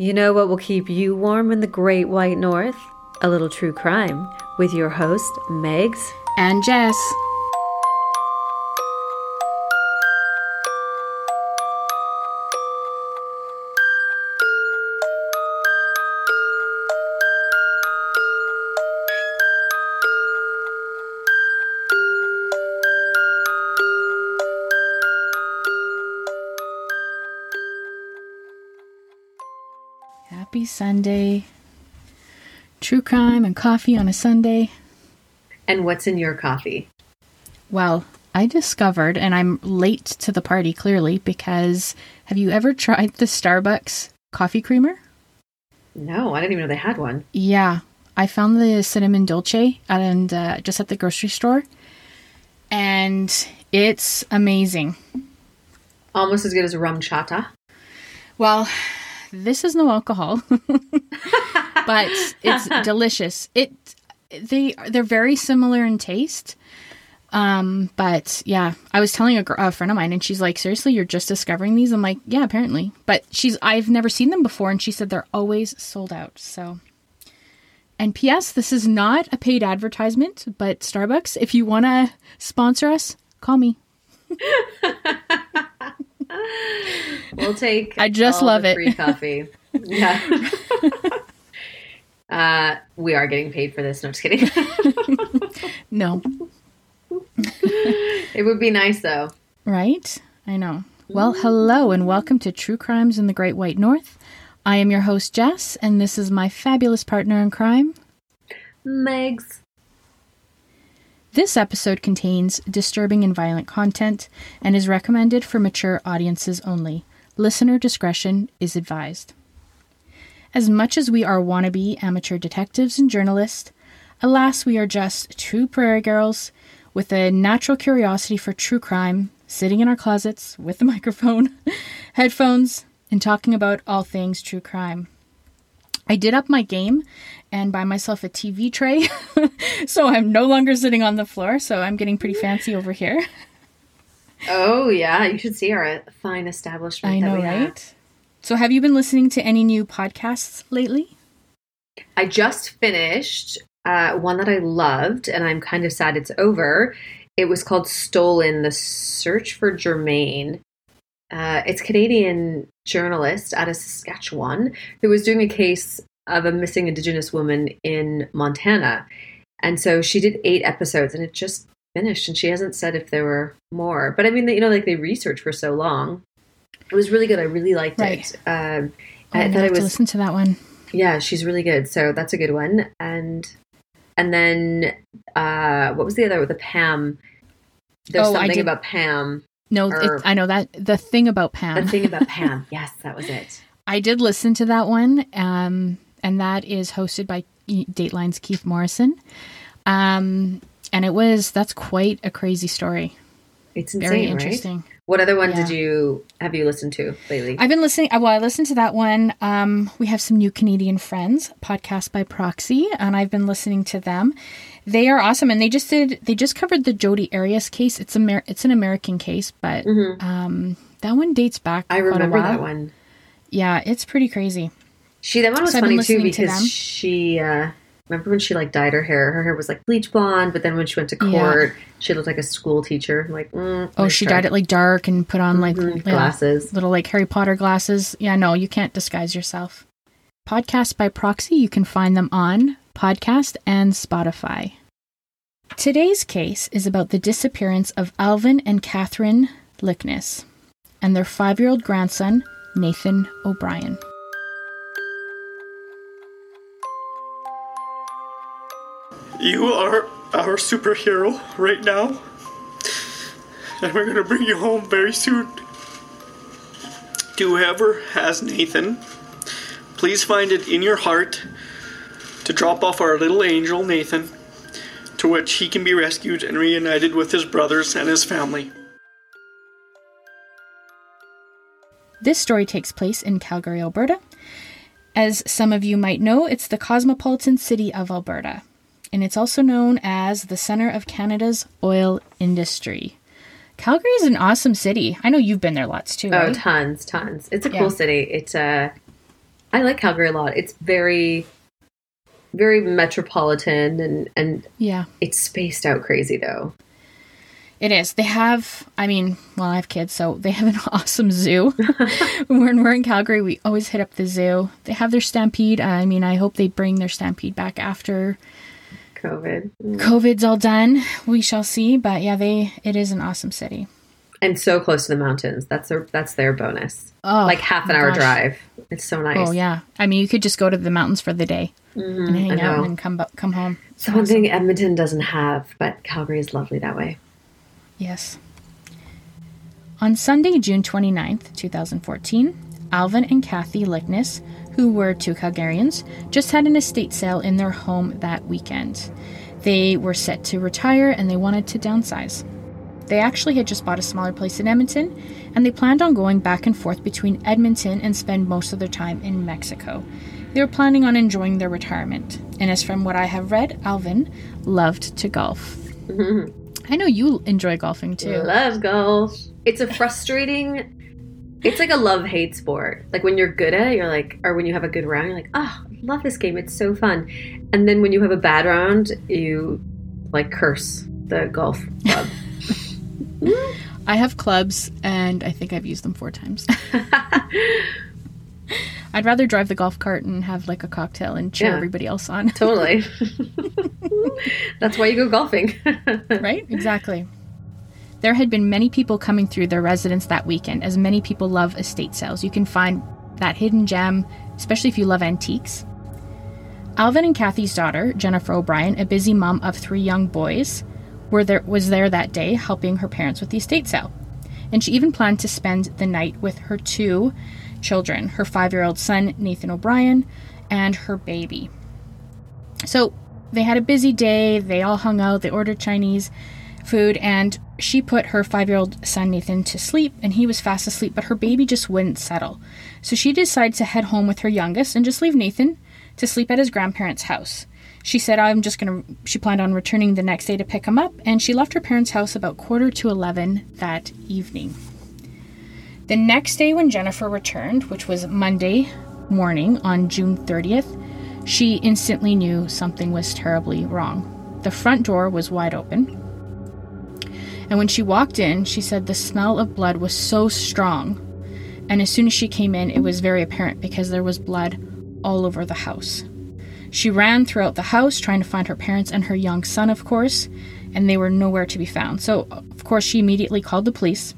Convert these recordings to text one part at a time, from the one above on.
You know what will keep you warm in the great white north? A little true crime with your host, Megs. And Jess. Sunday. True crime and coffee on a Sunday. And what's in your coffee? Well, I discovered, and I'm late to the party clearly, because have you ever tried the Starbucks coffee creamer? No, I didn't even know they had one. Yeah, I found the cinnamon dolce and uh, just at the grocery store, and it's amazing. Almost as good as RumChata. Well, this is no alcohol, but it's delicious. It they they're very similar in taste. Um, but yeah, I was telling a, gr- a friend of mine, and she's like, "Seriously, you're just discovering these?" I'm like, "Yeah, apparently." But she's I've never seen them before, and she said they're always sold out. So, and P.S. This is not a paid advertisement, but Starbucks, if you want to sponsor us, call me. We'll take. I just love it. Free coffee. Yeah. uh, we are getting paid for this. No, just kidding. No, it would be nice though. Right? I know. Well, hello and welcome to True Crimes in the Great White North. I am your host, Jess, and this is my fabulous partner in crime. Megs. This episode contains disturbing and violent content and is recommended for mature audiences only. Listener discretion is advised. As much as we are wannabe amateur detectives and journalists, alas, we are just two prairie girls with a natural curiosity for true crime, sitting in our closets with a microphone, headphones, and talking about all things true crime. I did up my game and buy myself a TV tray, so I'm no longer sitting on the floor, so I'm getting pretty fancy over here. Oh yeah, you should see our fine establishment. I know, we have. right? So, have you been listening to any new podcasts lately? I just finished uh, one that I loved, and I'm kind of sad it's over. It was called Stolen: The Search for Jermain. Uh, it's Canadian journalist out of Saskatchewan who was doing a case of a missing Indigenous woman in Montana, and so she did eight episodes, and it just finished. And she hasn't said if there were more, but I mean, they, you know, like they researched for so long. It was really good. I really liked Right. it. Um, Oh, I thought it have to was listen to that one. yeah, she's really good. So that's a good one. And and then uh what was the other with the Pam? There's Oh, something about Pam. No, Or- it, I know that the thing about Pam. The thing about Pam. Yes, that was it. I did listen to that one, um, and that is hosted by Dateline's Keith Morrison. Um, and it was that's quite a crazy story. It's insane, Very right? What other one did you have you listened to lately? I've been listening. Well, I listened to that one. Um, we have some new Canadian friends, podcast by proxy, and I've been listening to them. They are awesome, and they just did. They just covered the Jodi Arias case. It's Amer- It's an American case, but um, that one dates back. Mm-hmm. I remember that one. Yeah, it's pretty crazy. She that one was So funny too listening to because she uh remember when she like dyed her hair? Her hair was like bleach blonde, but then when she went to Yeah. court, she looked like a school teacher. I'm like, mm, Oh, nice she try. dyed it like dark and put on like Mhm, yeah, glasses. little like Harry Potter glasses. Yeah, no, you can't disguise yourself. Podcast by proxy, you can find them on podcast and Spotify. Today's case is about the disappearance of Alvin and Catherine Liknes and their five year old grandson, Nathan O'Brien. You are our superhero right now. And we're gonna bring you home very soon. To whoever has Nathan, please find it in your heart to drop off our little angel Nathan, to which he can be rescued and reunited with his brothers and his family. This story takes place in Calgary, Alberta. As some of you might know, it's the cosmopolitan city of Alberta, and it's also known as the center of Canada's oil industry. Calgary is an awesome city. I know you've been there lots too, Oh, right? tons, tons. It's a Yeah. cool city. It's uh, I I like Calgary a lot. It's very, very metropolitan and and Yeah. it's spaced out crazy though. It is. They have, I mean, well, I have kids, so they have an awesome zoo. when we're in Calgary, we always hit up the zoo. They have their stampede. I mean, I hope they bring their stampede back after COVID Mm. COVID's all done. We shall see. But yeah, they, it is an awesome city. and so close to the mountains. That's their that's their bonus. Oh, like half an hour gosh. drive. It's so nice. Oh, yeah. I mean, you could just go to the mountains for the day and hang Mm-hmm. Out and then come, come home. So one thing Edmonton doesn't have, but Calgary is lovely that way. Yes. On Sunday, June 29th, 2014, Alvin and Kathy Liknes, who were two Calgarians, just had an estate sale in their home that weekend. They were set to retire and they wanted to downsize. They actually had just bought a smaller place in Edmonton and they planned on going back and forth between Edmonton and spend most of their time in Mexico. They were planning on enjoying their retirement. And as from what I have read, Alvin loved to golf. I know you enjoy golfing too. Love golf. It's a frustrating. It's like a love hate sport. Like when you're good at it, you're like, or when you have a good round, you're like, oh, I love this game. It's so fun. And then when you have a bad round, you like curse the golf club. I have clubs and I think I've used them four times. I'd rather drive the golf cart and have like a cocktail and cheer Yeah. everybody else on. totally. That's why you go golfing. right? Exactly. There had been many people coming through their residence that weekend, as many people love estate sales. You can find that hidden gem, especially if you love antiques. Alvin and Kathy's daughter, Jennifer O'Brien, a busy mom of three young boys, were there, was there that day helping her parents with the estate sale. And she even planned to spend the night with her two children her five year old son, Nathan O'Brien, and her baby. So they had a busy day. They all hung out. They ordered Chinese food, and she put her five year old son Nathan to sleep, and he was fast asleep, but her baby just wouldn't settle. So she decided to head home with her youngest and just leave Nathan to sleep at his grandparents' house. She said, I'm just to, she planned on returning the next day to pick him up, and she left her parents' house about quarter to 11 that evening. The next day, when Jennifer returned, which was Monday morning on June 30th, she instantly knew something was terribly wrong. The front door was wide open. And when she walked in, she said the smell of blood was so strong. And as soon as she came in, it was very apparent because there was blood all over the house. She ran throughout the house trying to find her parents and her young son, of course, and they were nowhere to be found. So, of course, she immediately called the police.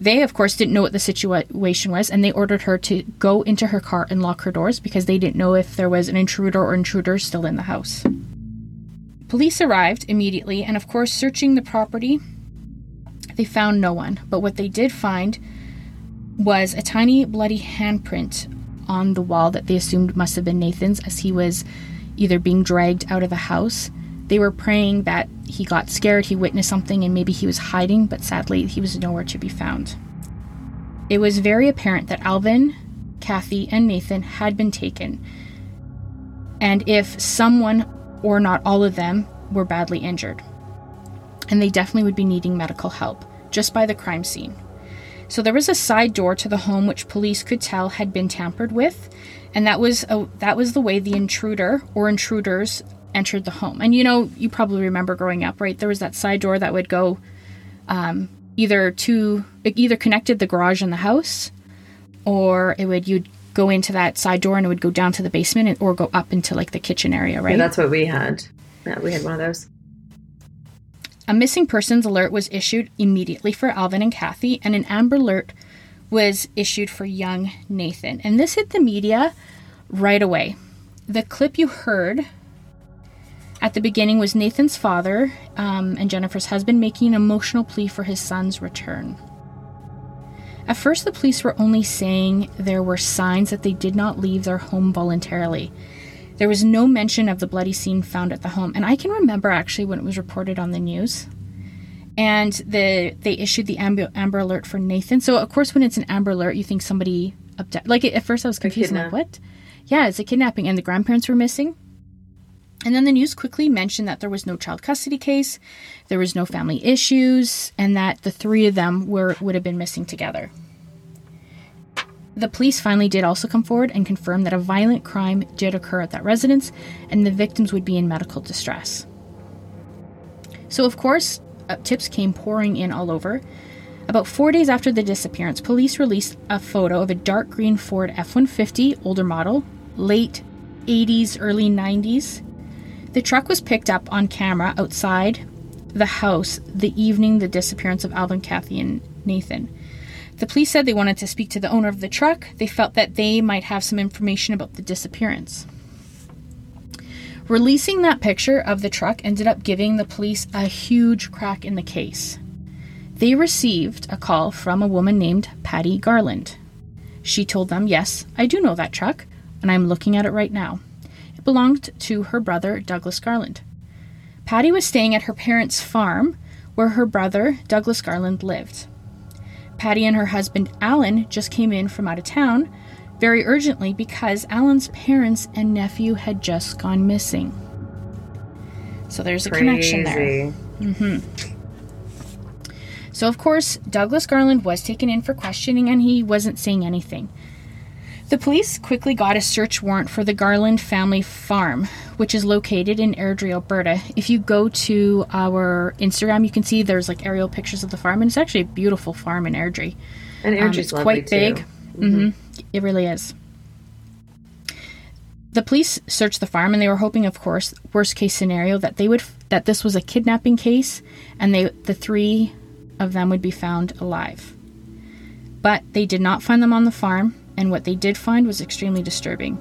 They, of course, didn't know what the situation was, and they ordered her to go into her car and lock her doors because they didn't know if there was an intruder or intruders still in the house. Police arrived immediately, and of course, searching the property, they found no one. But what they did find was a tiny bloody handprint on the wall that they assumed must have been Nathan's as he was either being dragged out of the house. They were praying that he got scared, he witnessed something, and maybe he was hiding, but sadly, he was nowhere to be found. It was very apparent that Alvin, Kathy, and Nathan had been taken, and if someone or not all of them were badly injured. And they definitely would be needing medical help just by the crime scene. So there was a side door to the home which police could tell had been tampered with, and that was a, that was the way the intruder or intruders entered the home. And you know, you probably remember growing up, right? There was that side door that would go um, either to it either connected the garage and the house, or it would you'd go into that side door and it would go down to the basement or go up into like the kitchen area, right? Yeah, that's what we had. Yeah, we had one of those. A missing persons alert was issued immediately for Alvin and Kathy, and an amber alert was issued for young Nathan. And this hit the media right away. The clip you heard at the beginning was Nathan's father um, and Jennifer's husband making an emotional plea for his son's return. At first, the police were only saying there were signs that they did not leave their home voluntarily. There was no mention of the bloody scene found at the home, and I can remember actually when it was reported on the news. And the they issued the amber, amber alert for Nathan. So of course, when it's an amber alert, you think somebody abduct. Like at first, I was confused. Like, what? Yeah, it's a kidnapping, and the grandparents were missing. And then the news quickly mentioned that there was no child custody case, there was no family issues, and that the three of them were would have been missing together. The police finally did also come forward and confirm that a violent crime did occur at that residence and the victims would be in medical distress. So, of course, uh, tips came pouring in all over. About four days after the disappearance, police released a photo of a dark green Ford F 150, older model, late 80s, early 90s. The truck was picked up on camera outside the house the evening the disappearance of Alvin, Kathy, and Nathan. The police said they wanted to speak to the owner of the truck. They felt that they might have some information about the disappearance. Releasing that picture of the truck ended up giving the police a huge crack in the case. They received a call from a woman named Patty Garland. She told them, Yes, I do know that truck, and I'm looking at it right now. It belonged to her brother, Douglas Garland. Patty was staying at her parents' farm where her brother, Douglas Garland, lived. Patty and her husband, Alan, just came in from out of town very urgently because Alan's parents and nephew had just gone missing. So there's a Crazy. connection there. Mm-hmm. So, of course, Douglas Garland was taken in for questioning and he wasn't saying anything. The police quickly got a search warrant for the Garland family farm, which is located in Airdrie, Alberta. If you go to our Instagram, you can see there's like aerial pictures of the farm, and it's actually a beautiful farm in Airdrie. And Um, Airdrie's lovely quite big. hmm It really is. The police searched the farm, and they were hoping, of course, worst case scenario that they would that this was a kidnapping case, and they the three of them would be found alive. But they did not find them on the farm, and what they did find was extremely disturbing.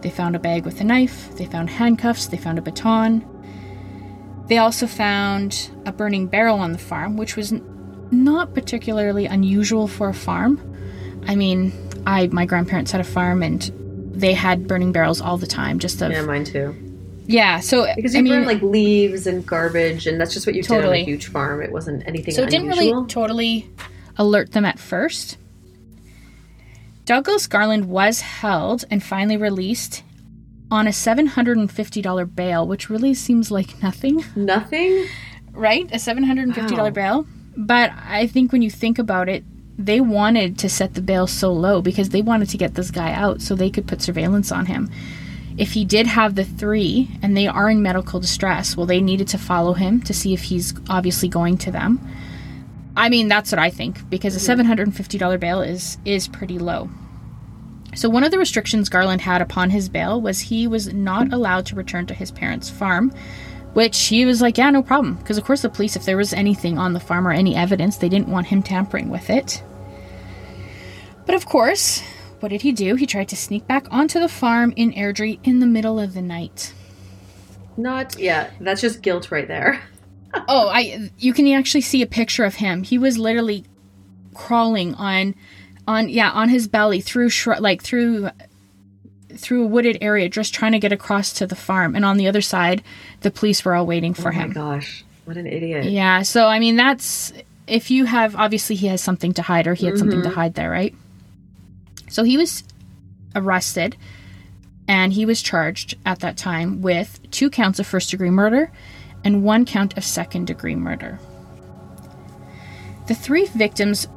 They found a bag with a knife, they found handcuffs, they found a baton. They also found a burning barrel on the farm, which was n- not particularly unusual for a farm. I mean, I my grandparents had a farm and they had burning barrels all the time just of Yeah, mine too. yeah, so Because you I mean, burn like leaves and garbage, and that's just what you did on a huge farm. It wasn't anything So it didn't really totally alert them at first. Douglas Garland was held and finally released on a $750 bail, which really seems like nothing, Nothing. right? A $750 Wow. bail. But I think when you think about it, they wanted to set the bail so low because they wanted to get this guy out so they could put surveillance on him. If he did have the three and they are in medical distress, well, they needed to follow him to see if he's obviously going to them. I mean, that's what I think because a mm-hmm. seven hundred and fifty dollar bail is is pretty low. So one of the restrictions Garland had upon his bail was he was not allowed to return to his parents' farm, which he was like, yeah, no problem. Because of course the police, if there was anything on the farm or any evidence, they didn't want him tampering with it. But of course, what did he do? He tried to sneak back onto the farm in Airdrie in the middle of the night. Not yeah. That's just guilt right there. oh, I you can actually see a picture of him. He was literally crawling on on yeah, on his belly through like through through a wooded area just trying to get across to the farm and on the other side the police were all waiting for him. oh my him. gosh, what an idiot. Yeah, so I mean that's if you have obviously he has something to hide or he had something to mm-hmm. hide there, right? So he was arrested and he was charged at that time with two counts of first degree murder and one count of second degree murder. The three victims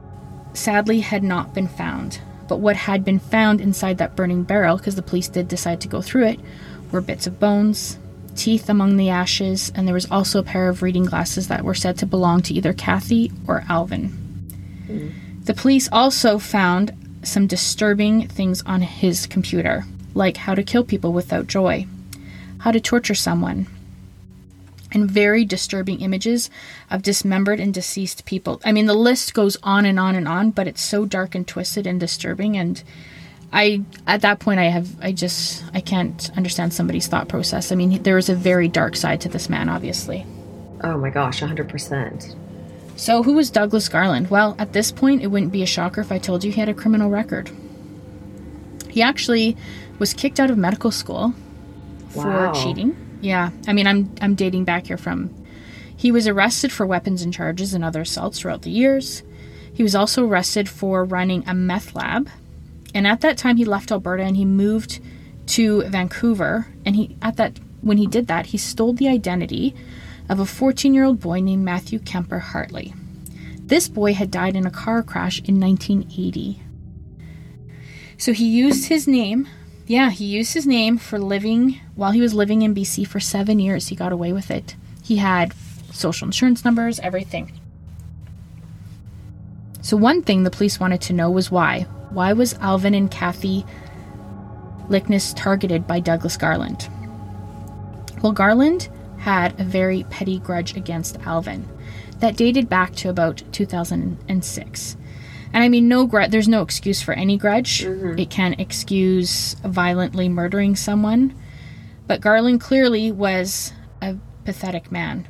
sadly had not been found, but what had been found inside that burning barrel, because the police did decide to go through it, were bits of bones, teeth among the ashes, and there was also a pair of reading glasses that were said to belong to either Kathy or Alvin. The police also found some disturbing things on his computer, like how to kill people without joy, how to torture someone, and very disturbing images of dismembered and deceased people. I mean, the list goes on and on and on, but it's so dark and twisted and disturbing. And I, at that point, I have, I just, I can't understand somebody's thought process. I mean, there is a very dark side to this man, obviously. Oh my gosh, hundred percent. So, who was Douglas Garland? Well, at this point, it wouldn't be a shocker if I told you he had a criminal record. He actually was kicked out of medical school for Wow. cheating. Yeah, I mean, I'm I'm dating back here from. He was arrested for weapons and charges and other assaults throughout the years. He was also arrested for running a meth lab, and at that time he left Alberta and he moved to Vancouver. And he at that when he did that, he stole the identity of a 14-year-old boy named Matthew Kemper Hartley. This boy had died in a car crash in 1980. So he used his name. Yeah, he used his name for living while he was living in BC for seven years. He got away with it. He had social insurance numbers, everything. So, one thing the police wanted to know was why. Why was Alvin and Kathy Liknes targeted by Douglas Garland? Well, Garland had a very petty grudge against Alvin that dated back to about 2006. And I mean, no grudge. There's no excuse for any grudge. Mm-hmm. It can excuse violently murdering someone, but Garland clearly was a pathetic man.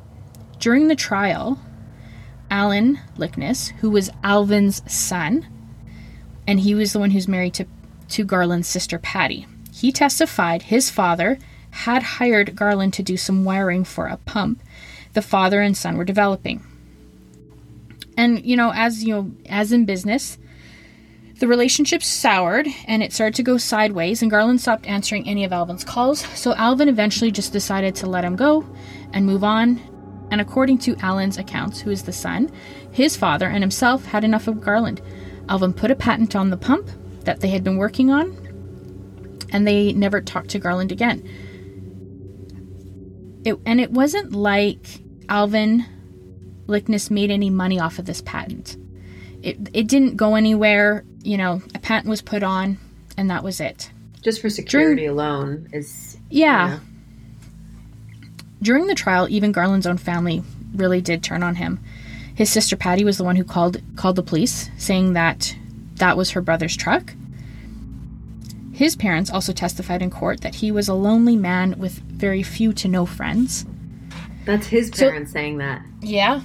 During the trial, Alan Liknes, who was Alvin's son, and he was the one who's married to to Garland's sister Patty. He testified his father had hired Garland to do some wiring for a pump the father and son were developing. And you know, as you know, as in business, the relationship soured and it started to go sideways, and Garland stopped answering any of Alvin's calls. So Alvin eventually just decided to let him go and move on. And according to Alan's accounts, who is the son, his father and himself had enough of Garland. Alvin put a patent on the pump that they had been working on, and they never talked to Garland again. It, and it wasn't like Alvin Liknes made any money off of this patent. It, it didn't go anywhere. You know, a patent was put on, and that was it. Just for security alone is Yeah. Yeah. During the trial, even Garland's own family really did turn on him. His sister Patty was the one who called called the police, saying that that was her brother's truck. His parents also testified in court that he was a lonely man with very few to no friends. That's his So- parents saying that. Yeah.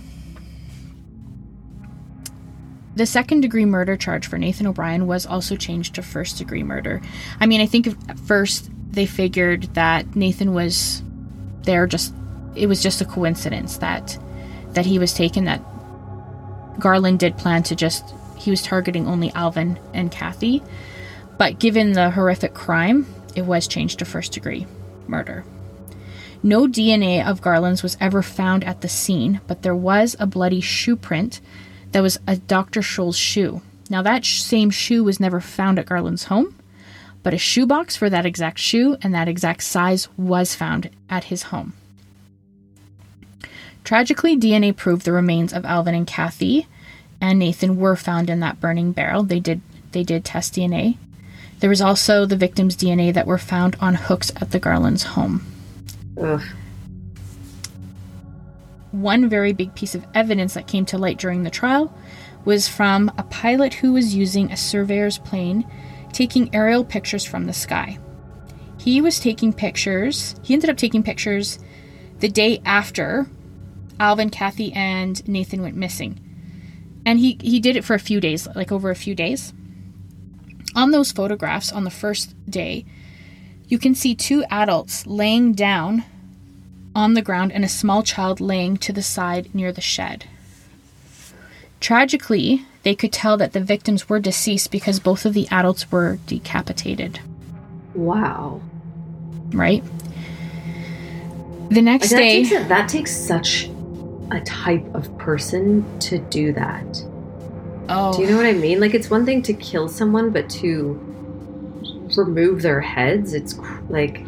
The second degree murder charge for Nathan O'Brien was also changed to first degree murder. I mean, I think at first they figured that Nathan was there just it was just a coincidence that that he was taken that Garland did plan to just he was targeting only Alvin and Kathy. But given the horrific crime, it was changed to first degree murder. No DNA of Garland's was ever found at the scene, but there was a bloody shoe print that was a Dr. Scholl's shoe. Now, that same shoe was never found at Garland's home, but a shoebox for that exact shoe and that exact size was found at his home. Tragically, DNA proved the remains of Alvin and Kathy and Nathan were found in that burning barrel. They did they did test DNA. There was also the victim's DNA that were found on hooks at the Garland's home. Ugh. One very big piece of evidence that came to light during the trial was from a pilot who was using a surveyor's plane taking aerial pictures from the sky. He was taking pictures, he ended up taking pictures the day after Alvin, Kathy, and Nathan went missing. And he, he did it for a few days, like over a few days. On those photographs on the first day, you can see two adults laying down on the ground and a small child laying to the side near the shed. Tragically, they could tell that the victims were deceased because both of the adults were decapitated, Wow. right? The next Like, that day, takes that takes such a type of person to do that. oh, Do you know what I oh. mean? Like it's one thing to kill someone, but to remove their heads, it's cr- like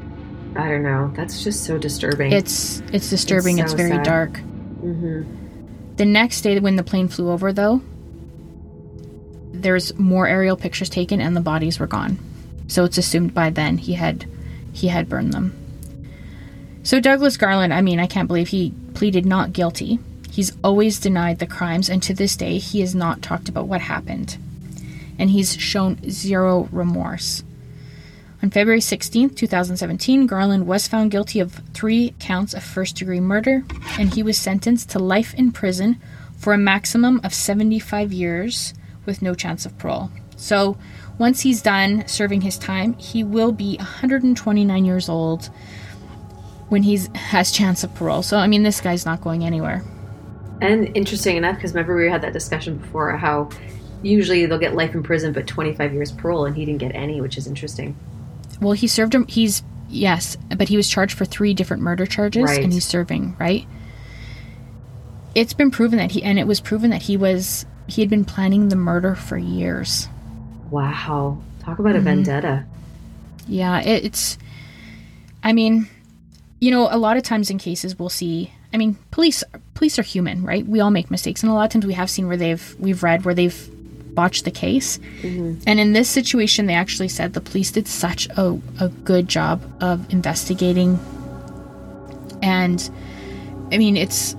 I don't know. That's just so disturbing. it's it's disturbing. It's, so very sad. dark. hmm The next day, when the plane flew over, though, there's more aerial pictures taken, and the bodies were gone. So it's assumed by then he had he had burned them. So Douglas Garland, I mean, I can't believe he pleaded not guilty. He's always denied the crimes, and to this day, he has not talked about what happened. And he's shown zero remorse. On February 16, 2017, Garland was found guilty of three counts of first degree murder, and he was sentenced to life in prison for a maximum of 75 years with no chance of parole. So, once he's done serving his time, he will be 129 years old when he has chance of parole. So, I mean, this guy's not going anywhere. And interesting enough, because remember we had that discussion before how usually they'll get life in prison, but 25 years parole, and he didn't get any, which is interesting. Well, he served him. He's yes, but he was charged for three different murder charges, Right. and he's serving right. It's been proven that he, and it was proven that he was he had been planning the murder for years. Wow. Talk about a mm-hmm. vendetta. Yeah, it, it's. I mean, you know, a lot of times in cases we'll see. I mean, police police are human, right? We all make mistakes, and a lot of times we have seen where they've we've read where they've botched the case. Mm-hmm. And in this situation, they actually said the police did such a, a good job of investigating. And I mean, it's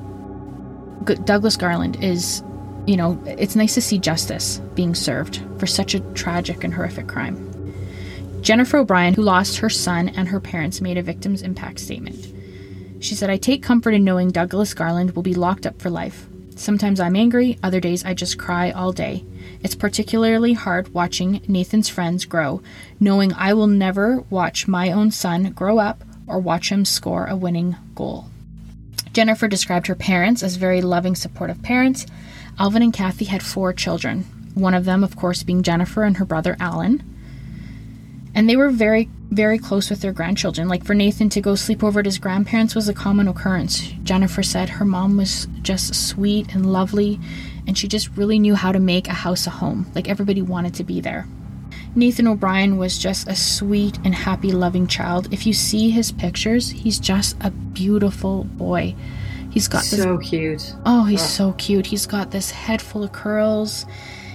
Douglas Garland is, you know, it's nice to see justice being served for such a tragic and horrific crime. Jennifer O'Brien, who lost her son and her parents, made a victim's impact statement. She said, I take comfort in knowing Douglas Garland will be locked up for life. Sometimes I'm angry, other days I just cry all day. It's particularly hard watching Nathan's friends grow, knowing I will never watch my own son grow up or watch him score a winning goal. Jennifer described her parents as very loving, supportive parents. Alvin and Kathy had four children, one of them, of course, being Jennifer and her brother Alan. And they were very, very close with their grandchildren. Like for Nathan to go sleep over at his grandparents was a common occurrence. Jennifer said her mom was just sweet and lovely, and she just really knew how to make a house a home. Like everybody wanted to be there. Nathan O'Brien was just a sweet and happy, loving child. If you see his pictures, he's just a beautiful boy. He's got this So cute. Oh, he's so cute. He's got this head full of curls.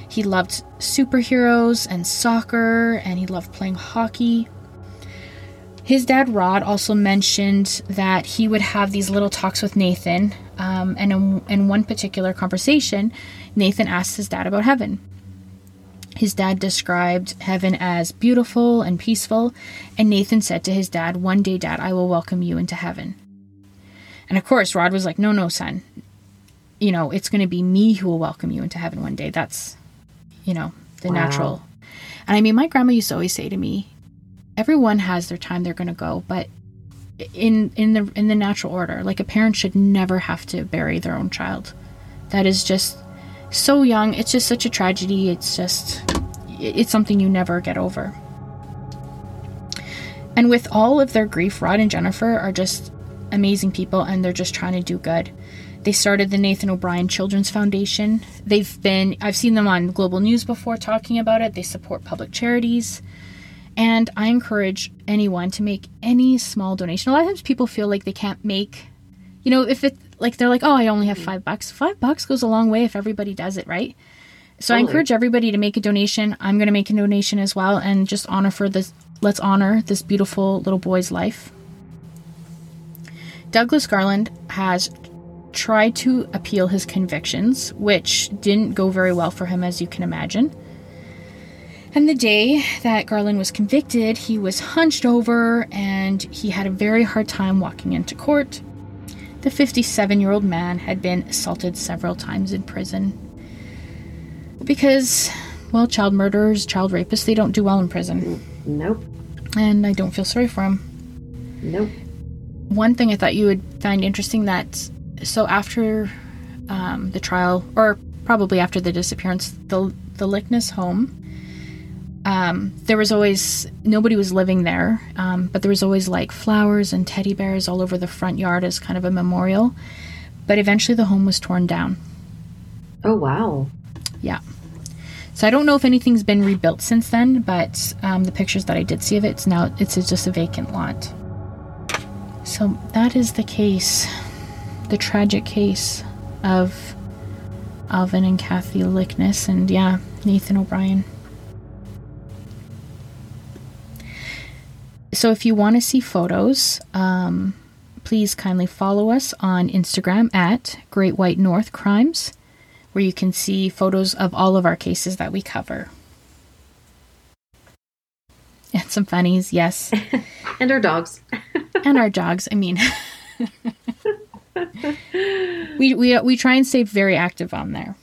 He loved superheroes and soccer, and he loved playing hockey. His dad, Rod, also mentioned that he would have these little talks with Nathan. Um, and in, in one particular conversation, Nathan asked his dad about heaven. His dad described heaven as beautiful and peaceful, and Nathan said to his dad, One day, dad, I will welcome you into heaven. And of course, Rod was like, No, no, son. You know, it's going to be me who will welcome you into heaven one day. That's, you know, the Wow. natural. And I mean, my grandma used to always say to me, everyone has their time they're going to go, but in in the in the natural order. Like a parent should never have to bury their own child. That is just so young. It's just such a tragedy. It's just it's something you never get over. And with all of their grief, Rod and Jennifer are just amazing people and they're just trying to do good. They started the Nathan O'Brien Children's Foundation. They've been, I've seen them on global news before talking about it. They support public charities. And I encourage anyone to make any small donation. A lot of times people feel like they can't make, you know, if it, like they're like, oh, I only have five bucks. Five bucks goes a long way if everybody does it, right? So I encourage everybody to make a donation. I'm going to make a donation as well and just honor for this, let's honor this beautiful little boy's life. Douglas Garland has tried to appeal his convictions, which didn't go very well for him, as you can imagine. And the day that Garland was convicted, he was hunched over and he had a very hard time walking into court. The 57 year old man had been assaulted several times in prison because, well, child murderers, child rapists, they don't do well in prison. Nope. And I don't feel sorry for him. Nope. one thing I thought you would find interesting that so after um, the trial, or probably after the disappearance, the the Liknes home, um, there was always nobody was living there, um, but there was always like flowers and teddy bears all over the front yard as kind of a memorial. But eventually, the home was torn down. Oh wow. Yeah. So I don't know if anything's been rebuilt since then, but um, the pictures that I did see of it, it's now it's just a vacant lot. So that is the case, the tragic case of Alvin and Kathy Liknes, and yeah, Nathan O'Brien. So if you want to see photos, um, please kindly follow us on Instagram at Great White North Crimes where you can see photos of all of our cases that we cover. And some funnies, yes. And our dogs. and our dogs. I mean, we, we, we try and stay very active on there.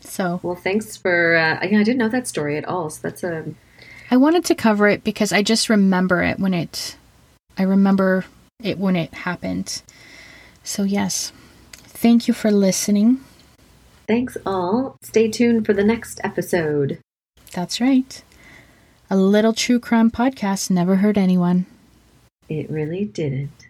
So Well, thanks for. Uh, yeah, I didn't know that story at all. So that's a. I wanted to cover it because I just remember it when it, I remember it when it happened. So, yes, thank you for listening. Thanks all. Stay tuned for the next episode. That's right. A little true crime podcast never hurt anyone. It really didn't.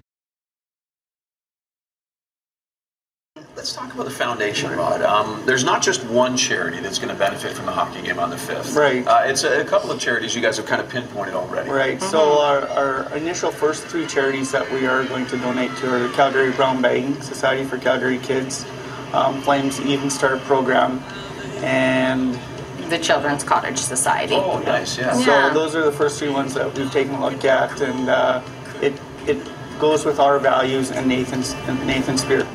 Let's let's talk about the foundation, Rod. Um, there's not just one charity that's going to benefit from the hockey game on the 5th. Right. Uh, it's a, a couple of charities you guys have kind of pinpointed already. Right. So our, our initial first three charities that we are going to donate to are the Calgary Brown Bagging Society for Calgary Kids, um, Flames Even Start Program, and The Children's Cottage Society. Oh, nice, yeah. Yeah. So those are the first three ones that we've taken a look at, and uh, it it goes with our values and Nathan's and Nathan's spirit.